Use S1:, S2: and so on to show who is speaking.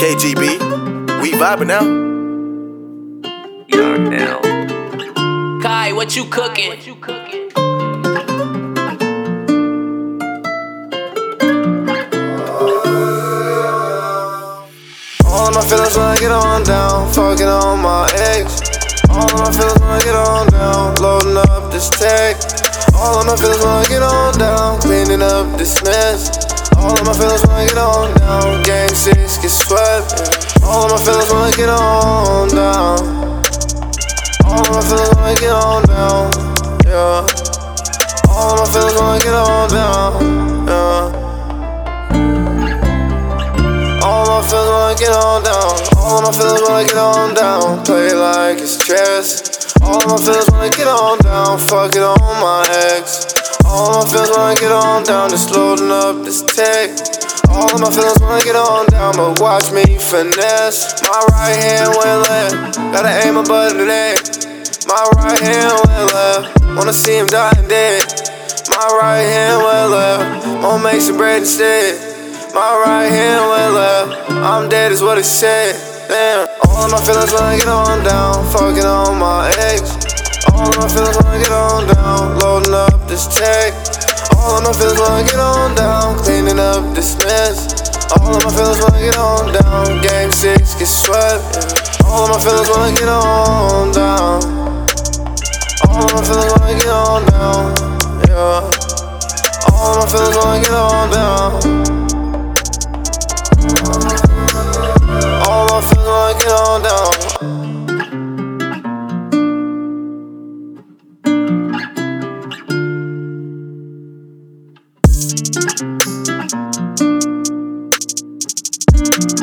S1: KGB, we vibing now.
S2: Young now.
S3: Kai, what you cooking? What you cooking?
S4: All of my feelings when I get on down, fucking on my ex. All of my feelings when I get on down, loading up this tech. All of my feelings when I get on down, cleaning up this mess. All of my feelings when I get on down, game my feelings I get on down. All my feelings I get on down, yeah. All my feelings I get on down, yeah. All my feelings I get on down. All my feelings I get on down. Play like it's chess. All my feelings I get on down. Fuck it on my ex. All my feelings I get on down. Just loading up this tech. All of my feelings I get on down. But watch me finesse. My right hand went left. Gotta aim my button today. My right hand went left. Wanna see him dying dead. My right hand went left. Wanna make some bread instead. My right hand went left. I'm dead, is what it said. Damn. All of my feelings I get on down. Fucking on my ex. All of my feelings I get on down. Loading up this tech. All of my feelings I get on down. Cleaning up dismissed. All of my feelings wanna get on down. Game six, get swept. All of my feelings wanna get on down. All of my feelings wanna get on down. Yeah. All of my feelings wanna get on down. All of my feelings wanna get on down. Thank you. Thank